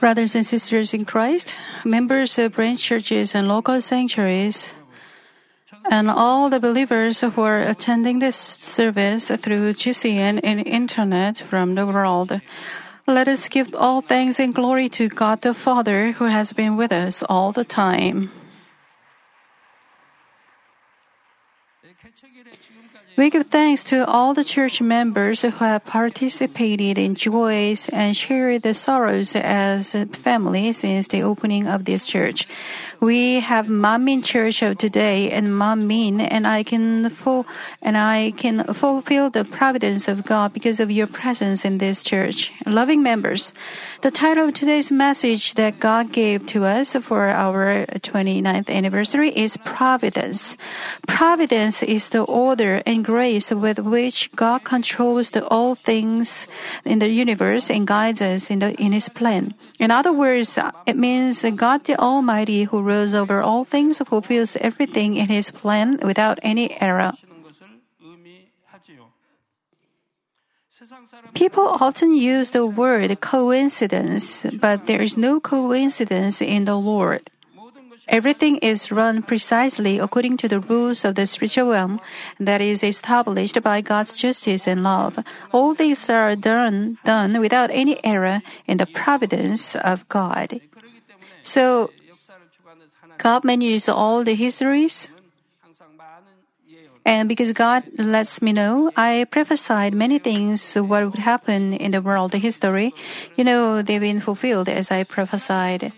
Brothers and sisters in Christ, members of branch churches and local sanctuaries, and all the believers who are attending this service through GCN and internet from the world. Let us give all thanks and glory to God the Father who has been with us all the time. We give thanks to all the church members who have participated in joys and shared the sorrows as a family since the opening of this church. We have Manmin Church of today and Manmin, and I can full, and I can fulfill the providence of God because of your presence in this church. Loving members, the title of today's message that God gave to us for our 29th anniversary is Providence. Providence is the order and grace with which God controls the all things in the universe and guides us in, the, in His plan. In other words, it means God the Almighty who rules over all things fulfills everything in His plan without any error. People often use the word coincidence, but there is no coincidence in the Lord. Everything is run precisely according to the rules of the spiritual realm that is established by God's justice and love. All these are done, done without any error in the providence of God. So, God manages all the histories. And because God lets me know, I prophesied many things what would happen in the world history. You know, they've been fulfilled as I prophesied.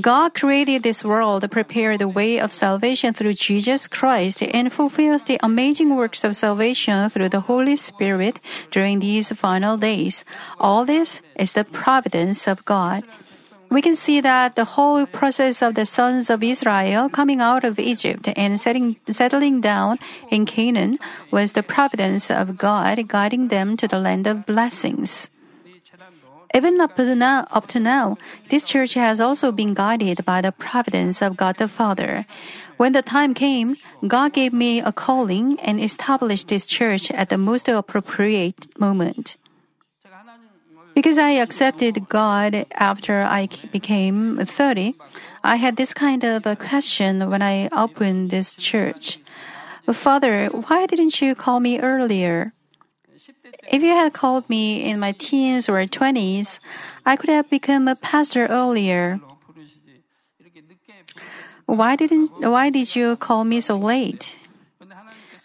God created this world, prepared the way of salvation through Jesus Christ, and fulfills the amazing works of salvation through the Holy Spirit during these final days. All this is the providence of God. We can see that the whole process of the sons of Israel coming out of Egypt and setting, settling down in Canaan was the providence of God guiding them to the land of blessings. Even up to, now, up to now, this church has also been guided by the providence of God the Father. When the time came, God gave me a calling and established this church at the most appropriate moment. Because I accepted God after I became 30, I had this kind of a question when I opened this church. Father, why didn't you call me earlier? If you had called me in my teens or 20s, I could have become a pastor earlier. Why didn't why did you call me so late?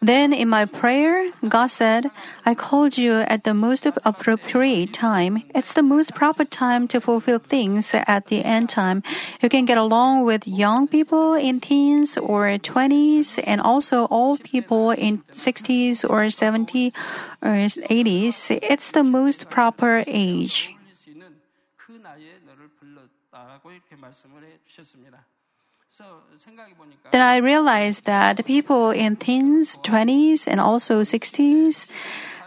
Then in my prayer, God said, I called you at the most appropriate time. It's the most proper time to fulfill things at the end time. You can get along with young people in teens or 20s and also old people in 60s or 70s or 80s. It's the most proper age. Then I realized that people in teens, 20s, and also 60s,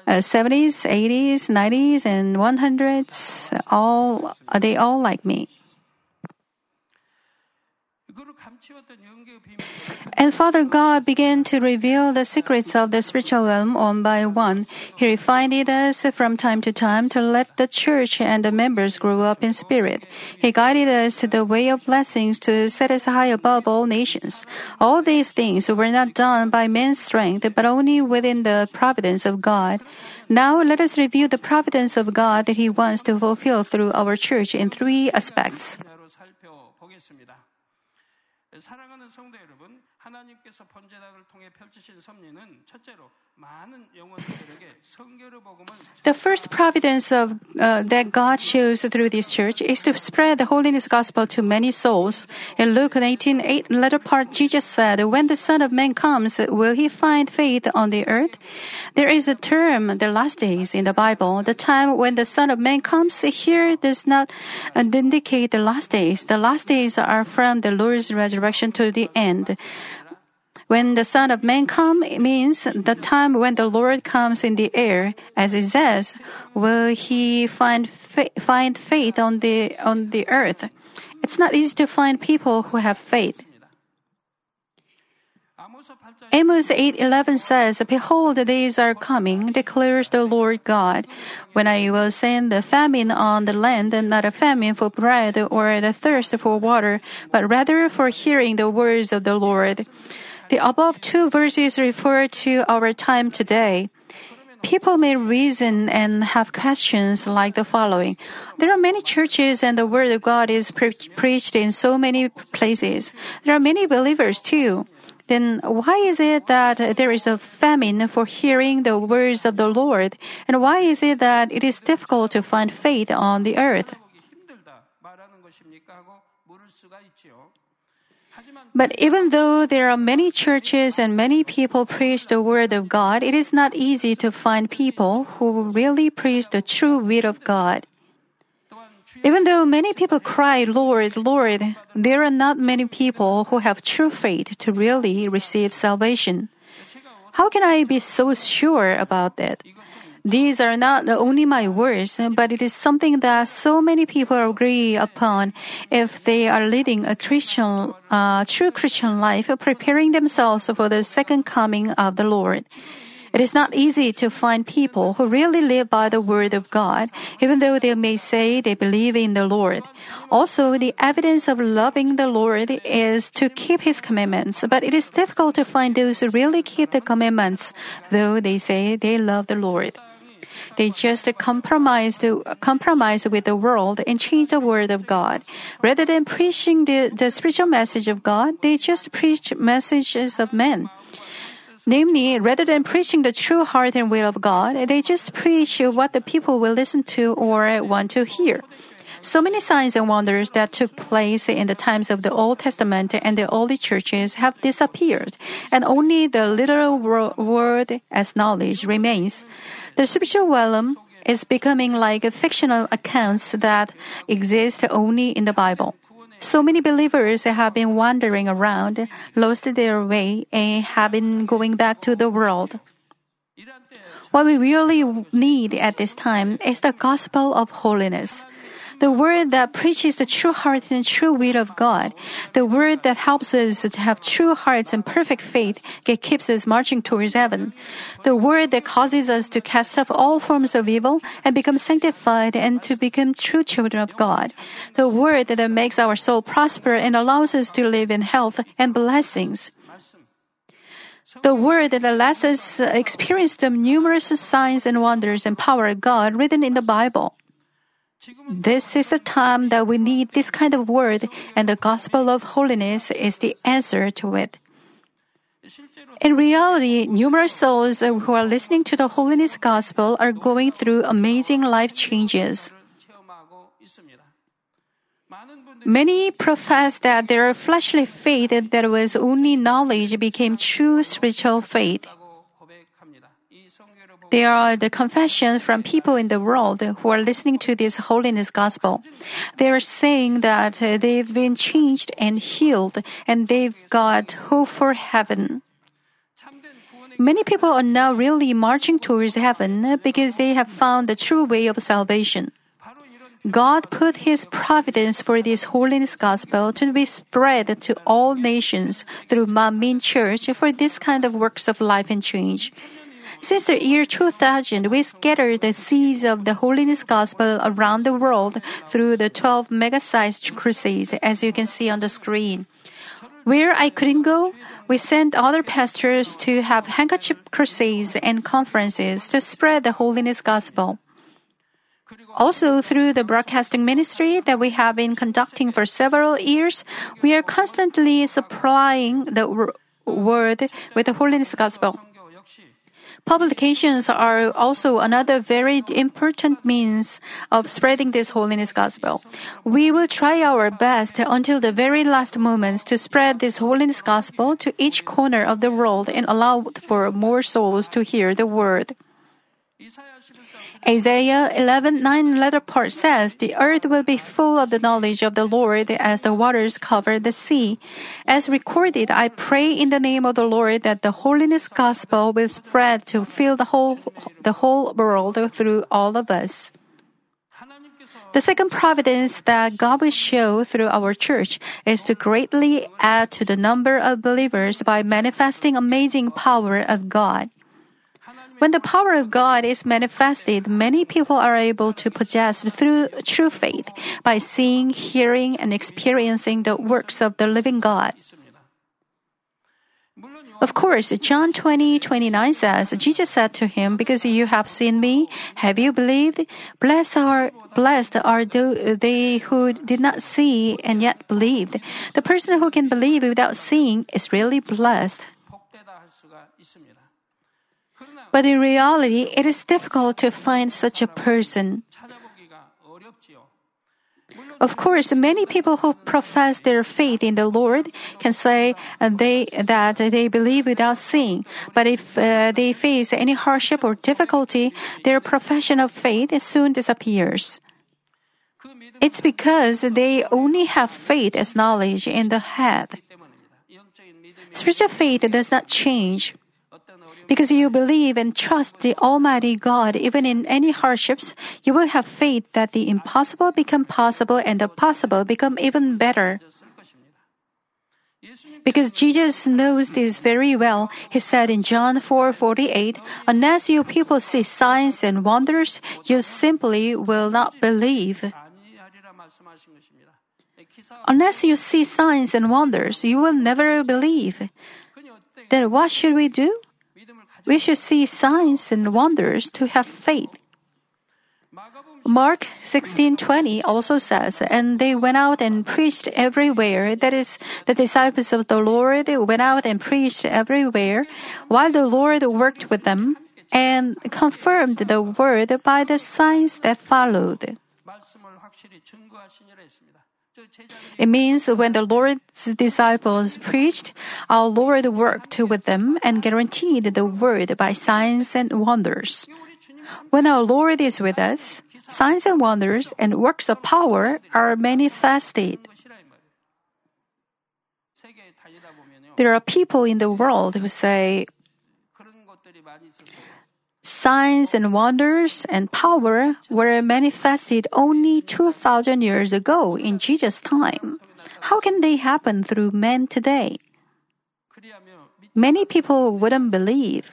uh, 70s, 80s, 90s, and 100s, all they all like me. And Father God began to reveal the secrets of the spiritual realm one by one. He refined us from time to time to let the church and the members grow up in spirit. He guided us to the way of blessings to set us high above all nations. All these things were not done by man's strength, but only within the providence of God. Now let us review the providence of God that He wants to fulfill through our church in three aspects. 성도 여러분, 하나님께서 번제단을 통해 펼치신 섭리는 첫째로 The first providence of, uh, that God shows through this church is to spread the holiness gospel to many souls. In Luke 18, 8, latter part, Jesus said, When the Son of Man comes, will he find faith on the earth? There is a term, the last days, in the Bible. The time when the Son of Man comes here does not indicate the last days. The last days are from the Lord's resurrection to the end. When the Son of Man comes, it means the time when the Lord comes in the air, as it says, will he find fa- find faith on the on the earth? It's not easy to find people who have faith. Amos 8:11 says, "Behold, the days are coming," declares the Lord God, "when I will send the famine on the land, and not a famine for bread or the thirst for water, but rather for hearing the words of the Lord." The above two verses refer to our time today. People may reason and have questions like the following. There are many churches and the word of God is pre- preached in so many places. There are many believers too. Then why is it that there is a famine for hearing the words of the Lord? And why is it that it is difficult to find faith on the earth? But even though there are many churches and many people preach the word of God, it is not easy to find people who really preach the true will of God. Even though many people cry, Lord, Lord, there are not many people who have true faith to really receive salvation. How can I be so sure about that? These are not only my words, but it is something that so many people agree upon if they are leading a Christian, uh, true Christian life, preparing themselves for the second coming of the Lord. It is not easy to find people who really live by the word of God, even though they may say they believe in the Lord. Also, the evidence of loving the Lord is to keep his commandments, but it is difficult to find those who really keep the commandments, though they say they love the Lord. They just compromise compromise with the world and change the word of God. Rather than preaching the, the spiritual message of God, they just preach messages of men. Namely, rather than preaching the true heart and will of God, they just preach what the people will listen to or want to hear. So many signs and wonders that took place in the times of the Old Testament and the early churches have disappeared, and only the literal word as knowledge remains. The spiritual realm is becoming like fictional accounts that exist only in the Bible. So many believers have been wandering around, lost their way, and have been going back to the world. What we really need at this time is the gospel of holiness the word that preaches the true heart and true will of God, the word that helps us to have true hearts and perfect faith, that keeps us marching towards heaven, the word that causes us to cast off all forms of evil and become sanctified and to become true children of God, the word that makes our soul prosper and allows us to live in health and blessings. The word that lets us experience the numerous signs and wonders and power of God written in the Bible. This is the time that we need this kind of word, and the gospel of holiness is the answer to it. In reality, numerous souls who are listening to the holiness gospel are going through amazing life changes. Many profess that their fleshly faith that was only knowledge became true spiritual faith. They are the confession from people in the world who are listening to this holiness gospel. They are saying that uh, they've been changed and healed and they've got hope for heaven. Many people are now really marching towards heaven because they have found the true way of salvation. God put His providence for this holiness gospel to be spread to all nations through Manmin Church for this kind of works of life and change. Since the year 2000, we scattered the seeds of the holiness gospel around the world through the 12 mega-sized crusades, as you can see on the screen. Where I couldn't go, we sent other pastors to have handkerchief crusades and conferences to spread the holiness gospel. Also, through the broadcasting ministry that we have been conducting for several years, we are constantly supplying the word with the holiness gospel. Publications are also another very important means of spreading this holiness gospel. We will try our best until the very last moments to spread this holiness gospel to each corner of the world and allow for more souls to hear the word. Isaiah 11:9 letter part says, "The earth will be full of the knowledge of the Lord as the waters cover the sea." As recorded, I pray in the name of the Lord that the holiness gospel will spread to fill the whole the whole world through all of us. The second providence that God will show through our church is to greatly add to the number of believers by manifesting amazing power of God. When the power of God is manifested, many people are able to possess through true faith by seeing, hearing, and experiencing the works of the living God. Of course, John 20, 29 says, Jesus said to him, Because you have seen me, have you believed? Blessed are, blessed are they who did not see and yet believed. The person who can believe without seeing is really blessed. But in reality, it is difficult to find such a person. Of course, many people who profess their faith in the Lord can say they, that they believe without seeing. But if uh, they face any hardship or difficulty, their profession of faith soon disappears. It's because they only have faith as knowledge in the head. Spiritual faith does not change. Because you believe and trust the Almighty God even in any hardships, you will have faith that the impossible become possible and the possible become even better. Because Jesus knows this very well, he said in John 4:48, "Unless you people see signs and wonders, you simply will not believe." Unless you see signs and wonders, you will never believe. Then what should we do? We should see signs and wonders to have faith. Mark 16:20 also says, and they went out and preached everywhere. That is, the disciples of the Lord went out and preached everywhere, while the Lord worked with them and confirmed the word by the signs that followed. It means when the Lord's disciples preached, our Lord worked with them and guaranteed the word by signs and wonders. When our Lord is with us, signs and wonders and works of power are manifested. There are people in the world who say, signs and wonders and power were manifested only 2,000 years ago in Jesus' time. How can they happen through men today? Many people wouldn't believe.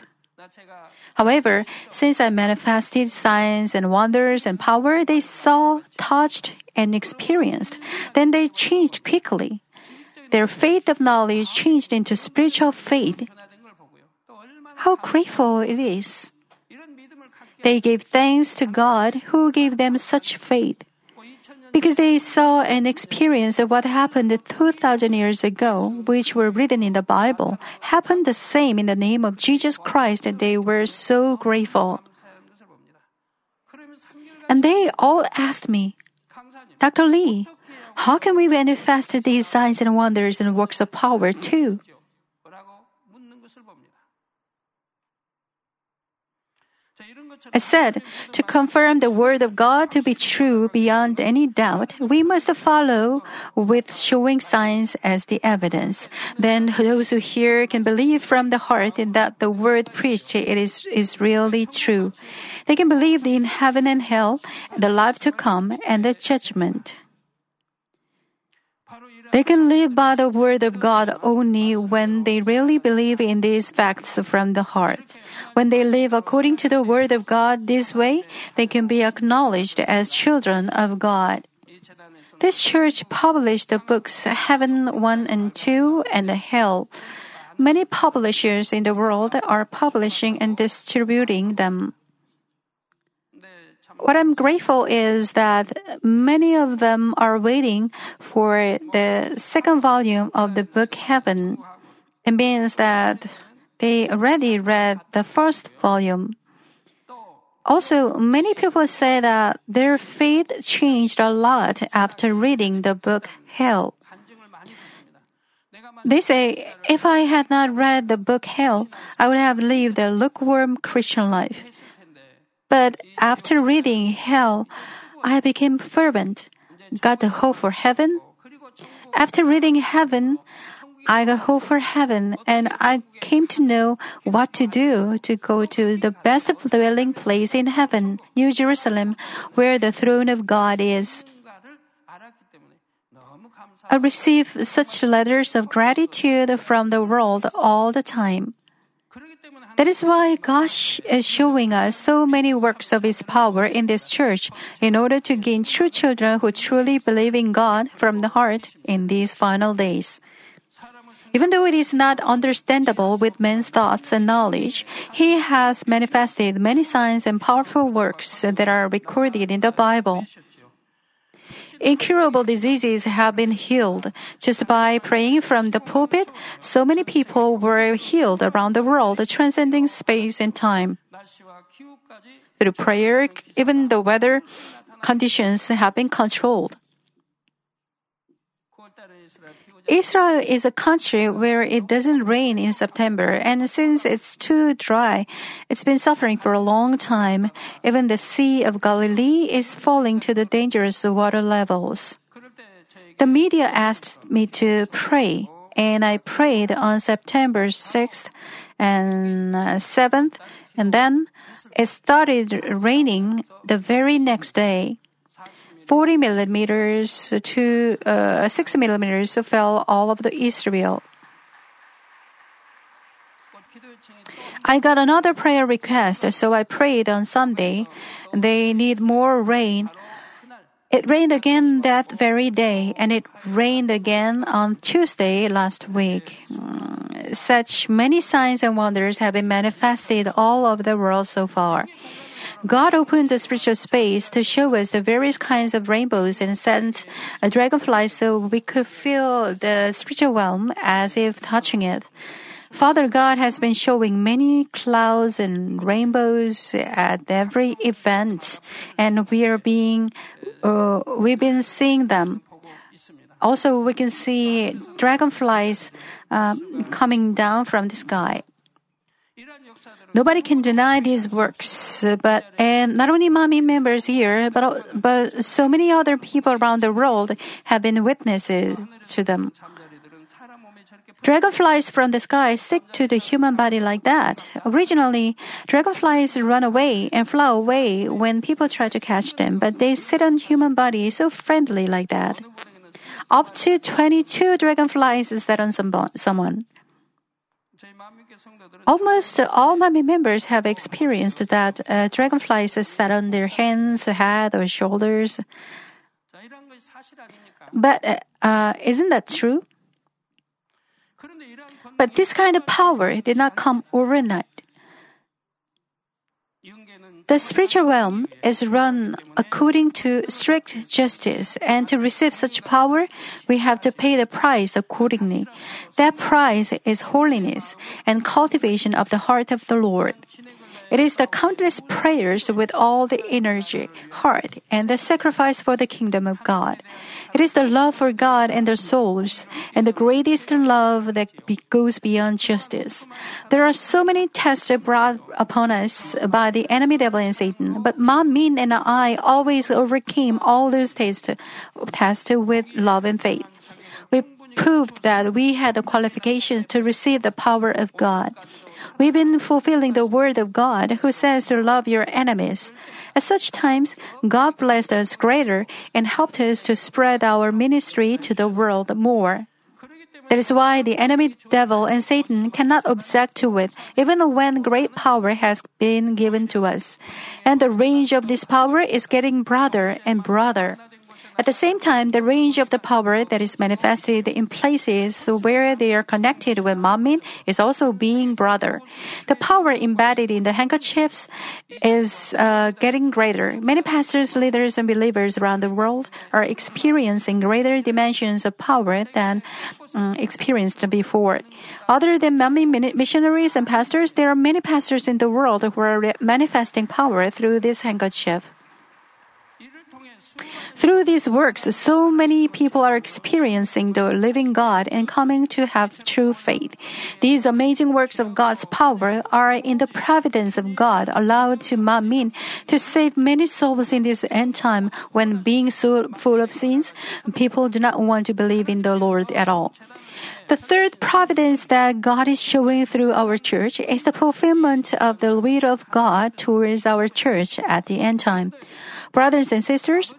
However, since I manifested signs and wonders and power, they saw, touched, and experienced. Then they changed quickly. Their faith of knowledge changed into spiritual faith. How grateful it is. They gave thanks to God who gave them such faith. Because they saw and experienced what happened 2,000 years ago, which were written in the Bible, happened the same in the name of Jesus Christ, and they were so grateful. And they all asked me, Dr. Lee, how can we manifest these signs and wonders and works of power too? I said, to confirm the word of God to be true beyond any doubt, we must follow with showing signs as the evidence. Then those who hear can believe from the heart that the word preached it is, is really true. They can believe in heaven and hell, the life to come, and the judgment. They can live by the word of God only when they really believe in these facts from the heart. When they live according to the word of God this way, they can be acknowledged as children of God. This church published the books Heaven 1 and 2 and Hell. Many publishers in the world are publishing and distributing them. What I'm grateful is that many of them are waiting for the second volume of the book Heaven. It means that they already read the first volume. Also, many people say that their faith changed a lot after reading the book Hell. They say, if I had not read the book Hell, I would have lived a lukewarm Christian life. But after reading Hell, I became fervent, got the hope for heaven. After reading Heaven, I got hope for heaven and I came to know what to do to go to the best dwelling place in heaven, New Jerusalem, where the throne of God is. I receive such letters of gratitude from the world all the time. That is why God is showing us so many works of His power in this church in order to gain true children who truly believe in God from the heart in these final days. Even though it is not understandable with men's thoughts and knowledge, He has manifested many signs and powerful works that are recorded in the Bible. Incurable diseases have been healed. Just by praying from the pulpit, so many people were healed around the world, transcending space and time. Through prayer, even the weather conditions have been controlled. Israel is a country where it doesn't rain in September, and since it's too dry, it's been suffering for a long time. Even the Sea of Galilee is falling to the dangerous water levels. The media asked me to pray, and I prayed on September 6th and uh, 7th, and then it started raining the very next day. 40 millimeters to uh, 6 millimeters fell all over Israel. I got another prayer request, so I prayed on Sunday. They need more rain. It rained again that very day, and it rained again on Tuesday last week. Mm, such many signs and wonders have been manifested all over the world so far. God opened the spiritual space to show us the various kinds of rainbows and sent a dragonfly so we could feel the spiritual realm as if touching it. Father God has been showing many clouds and rainbows at every event, and we are being, uh, we've been seeing them. Also, we can see dragonflies uh, coming down from the sky. Nobody can deny these works, but and not only Manmin members here, but but so many other people around the world have been witnesses to them. Dragonflies from the sky stick to the human body like that. Originally, dragonflies run away and fly away when people try to catch them, but they sit on human body so friendly like that. Up to 22 dragonflies sat on some, someone. Almost all Manmin members have experienced that uh, dragonflies sat on their hands, head, or shoulders. But uh, uh, isn't that true? But this kind of power did not come overnight. The spiritual realm is run according to strict justice, and to receive such power, we have to pay the price accordingly. That price is holiness and cultivation of the heart of the Lord. It is the countless prayers with all the energy, heart, and the sacrifice for the kingdom of God. It is the love for God and their souls, and the greatest love that goes beyond justice. There are so many tests brought upon us by the enemy devil and Satan, but Manmin and I always overcame all those tests, tests with love and faith. We proved that we had the qualifications to receive the power of God. We've been fulfilling the word of God who says to love your enemies. At such times, God blessed us greater and helped us to spread our ministry to the world more. That is why the enemy devil and Satan cannot object to it, even when great power has been given to us. And the range of this power is getting broader and broader. At the same time, the range of the power that is manifested in places where they are connected with Manmin is also being broader. The power embedded in the handkerchiefs is uh, getting greater. Many pastors, leaders, and believers around the world are experiencing greater dimensions of power than um, experienced before. Other than many missionaries and pastors, there are many pastors in the world who are manifesting power through this handkerchief. Through these works, so many people are experiencing the living God and coming to have true faith. These amazing works of God's power are in the providence of God allowed to Manmin to save many souls in this end time when being so full of sins, people do not want to believe in the Lord at all. The third providence that God is showing through our church is the fulfillment of the will of God towards our church at the end time. Brothers and sisters,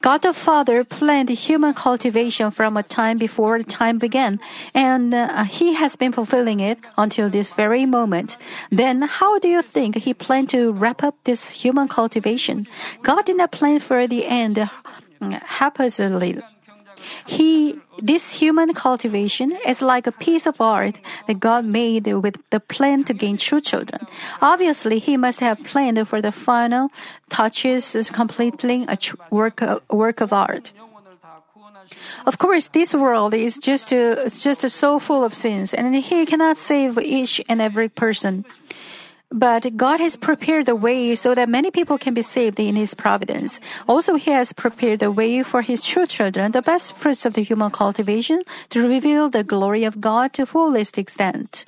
God the Father planned human cultivation from a time before time began, and uh, He has been fulfilling it until this very moment. Then, how do you think He planned to wrap up this human cultivation? God did not plan for the end uh, haphazardly. He, this human cultivation is like a piece of art that God made with the plan to gain true children. Obviously, He must have planned for the final touches is completing a work, of, work of art. Of course, this world is just, uh, just so full of sins, and He cannot save each and every person. But God has prepared the way so that many people can be saved in His providence. Also, He has prepared the way for His true children, the best fruits of the human cultivation, to reveal the glory of God to fullest extent.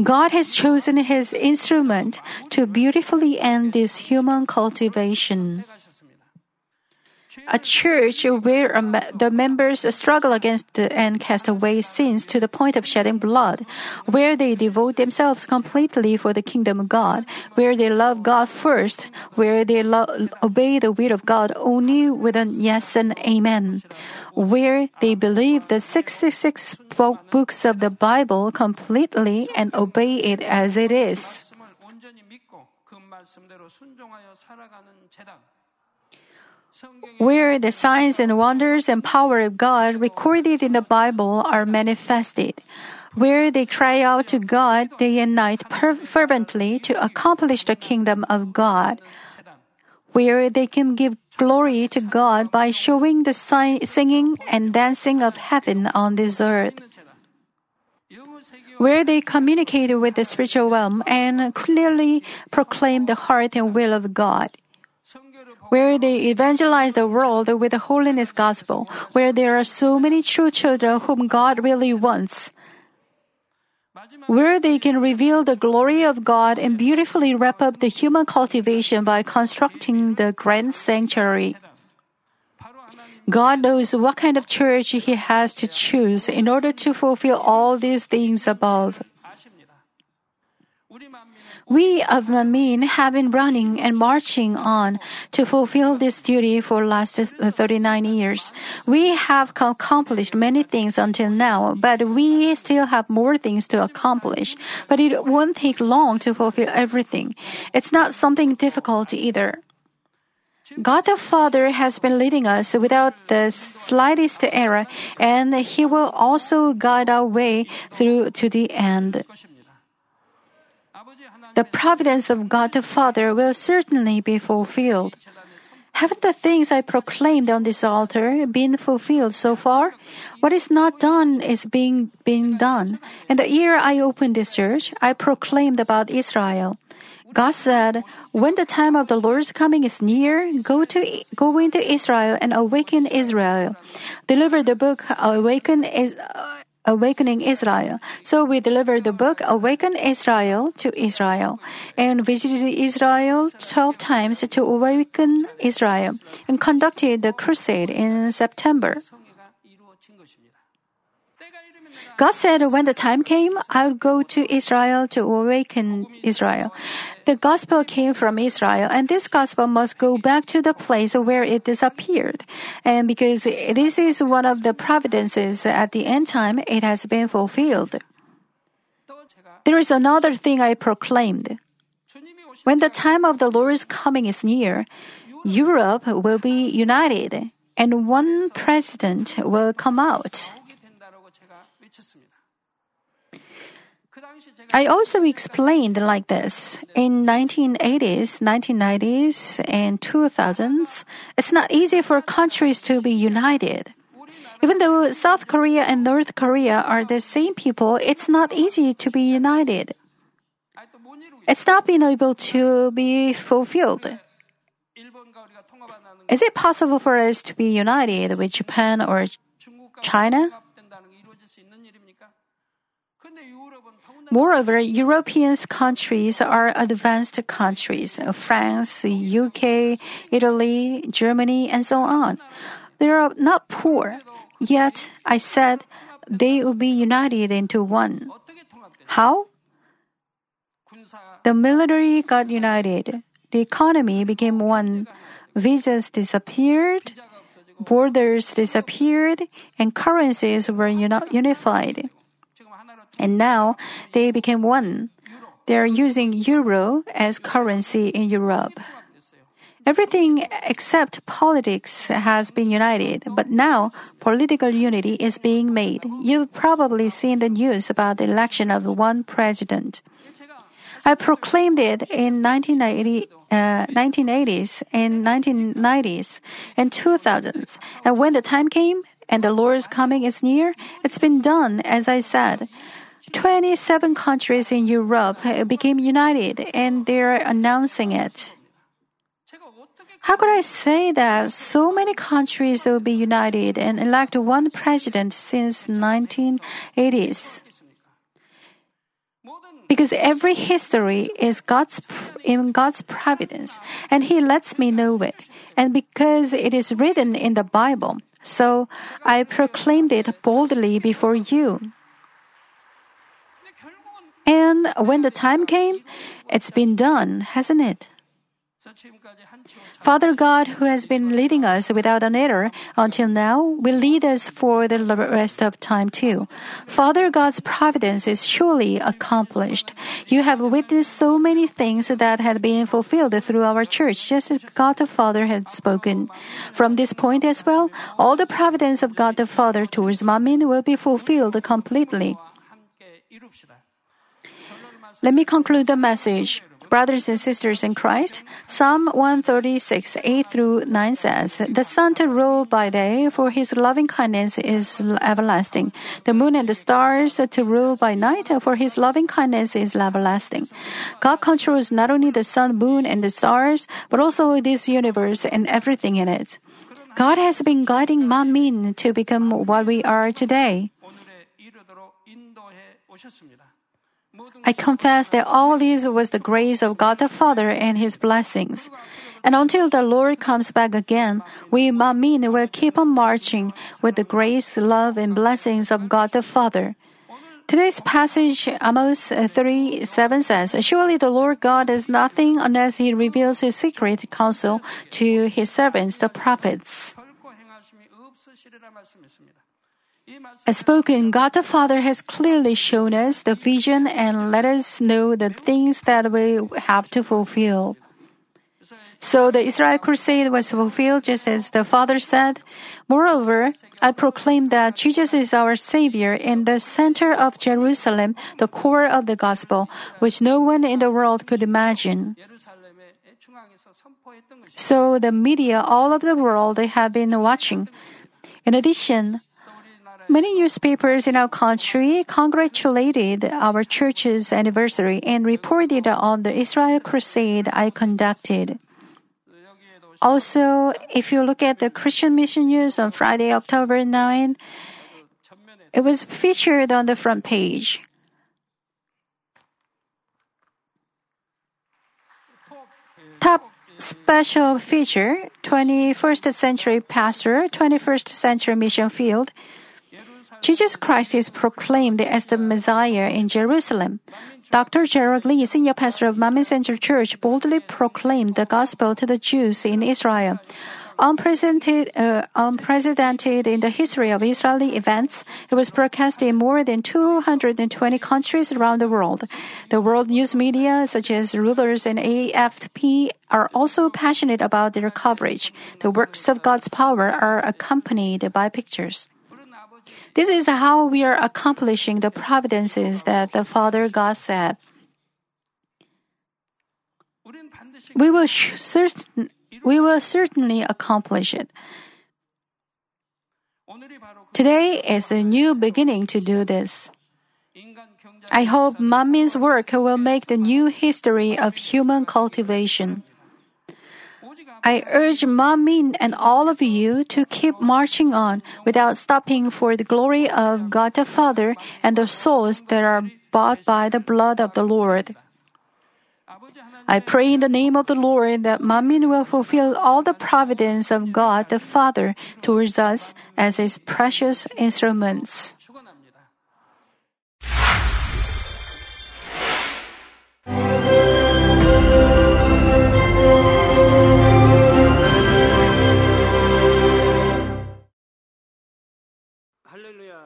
God has chosen His instrument to beautifully end this human cultivation. A church where the members struggle against and cast away sins to the point of shedding blood, where they devote themselves completely for the kingdom of God, where they love God first, where they lo- obey the will of God only with a yes and amen, where they believe the 66 books of the Bible completely and obey it as it is. Where the signs and wonders and power of God recorded in the Bible are manifested, where they cry out to God day and night fervently to accomplish the kingdom of God, where they can give glory to God by showing the singing and dancing of heaven on this earth where they communicate with the spiritual realm and clearly proclaim the heart and will of God where they evangelize the world with the holiness gospel, where there are so many true children whom God really wants. Where they can reveal the glory of God and beautifully wrap up the human cultivation by constructing the grand sanctuary. God knows what kind of church He has to choose in order to fulfill all these things above. We of Manmin have been running and marching on to fulfill this duty for last 39 years. We have accomplished many things until now, but we still have more things to accomplish. But it won't take long to fulfill everything. It's not something difficult either. God the Father has been leading us without the slightest error, and He will also guide our way through to the end the providence of God the Father will certainly be fulfilled. Haven't the things I proclaimed on this altar been fulfilled so far? What is not done is being being done. In the year I opened this church, I proclaimed about Israel. God said, "When the time of the Lord's coming is near, go to go into Israel and awaken Israel. Deliver the book, awaken is." Awakening Israel. So we delivered the book Awaken Israel to Israel and visited Israel 12 times to awaken Israel and conducted the crusade in September. God said when the time came, I would go to Israel to awaken Israel. The gospel came from Israel, and this gospel must go back to the place where it disappeared. And because this is one of the providences at the end time, it has been fulfilled. There is another thing I proclaimed. When the time of the Lord's coming is near, Europe will be united, and one president will come out. I also explained like this. In 1980s, 1990s, and 2000s, it's not easy for countries to be united. Even though South Korea and North Korea are the same people, it's not easy to be united. It's not been able to be fulfilled. Is it possible for us to be united with Japan or China? Moreover, European countries are advanced countries. France, UK, Italy, Germany, and so on. They are not poor. Yet, I said, they will be united into one. How? The military got united. The economy became one. Visas disappeared, borders disappeared, and currencies were uni- unified. And now they became one. They are using euro as currency in Europe. Everything except politics has been united, but now political unity is being made. You've probably seen the news about the election of one president. I proclaimed it in 1980, uh, 1980s and 1990s and 2000s. And when the time came and the Lord's coming is near, it's been done, as I said. 27 countries in Europe became united and they're announcing it. How could I say that so many countries will be united and elect one president since 1980s? Because every history is God's in God's providence, and He lets me know it. And because it is written in the Bible, so I proclaimed it boldly before you. And when the time came, it's been done, hasn't it? Father God, who has been leading us without an error until now, will lead us for the rest of time too. Father God's providence is surely accomplished. You have witnessed so many things that had been fulfilled through our church, just as God the Father had spoken. From this point as well, all the providence of God the Father towards Manmin will be fulfilled completely. Let me conclude the message. Brothers and sisters in Christ, Psalm 136, 8 through 9 says, The sun to rule by day, for his loving kindness is everlasting. The moon and the stars to rule by night, for his loving kindness is everlasting. God controls not only the sun, moon, and the stars, but also this universe and everything in it. God has been guiding Manmin to become what we are today. I confess that all this was the grace of God the Father and His blessings. And until the Lord comes back again, we Manmin will keep on marching with the grace, love, and blessings of God the Father. Today's passage, Amos 3 7 says, Surely the Lord God does nothing unless He reveals His secret counsel to His servants, the prophets. As spoken, God the Father has clearly shown us the vision and let us know the things that we have to fulfill. So the Israel crusade was fulfilled just as the Father said. Moreover, I proclaim that Jesus is our Savior in the center of Jerusalem, the core of the gospel, which no one in the world could imagine. So the media all over the world have been watching. In addition, Many newspapers in our country congratulated our church's anniversary and reported on the Israel crusade I conducted. Also, if you look at the Christian Mission News on Friday, October 9, it was featured on the front page. Top special feature 21st century pastor, 21st century mission field. Jesus Christ is proclaimed as the Messiah in Jerusalem. Dr. Jaerock Lee, senior pastor of Manmin Center Church, boldly proclaimed the gospel to the Jews in Israel. Unprecedented, uh, unprecedented in the history of Israeli events, it was broadcast in more than 220 countries around the world. The world news media, such as Reuters and AFP, are also passionate about their coverage. The works of God's power are accompanied by pictures. This is how we are accomplishing the providences that the Father God said. We will, sh- certain, we will certainly accomplish it. Today is a new beginning to do this. I hope Manmin's work will make the new history of human cultivation. I urge Manmin and all of you to keep marching on without stopping for the glory of God the Father and the souls that are bought by the blood of the Lord. I pray in the name of the Lord that Manmin will fulfill all the providence of God the Father towards us as His precious instruments.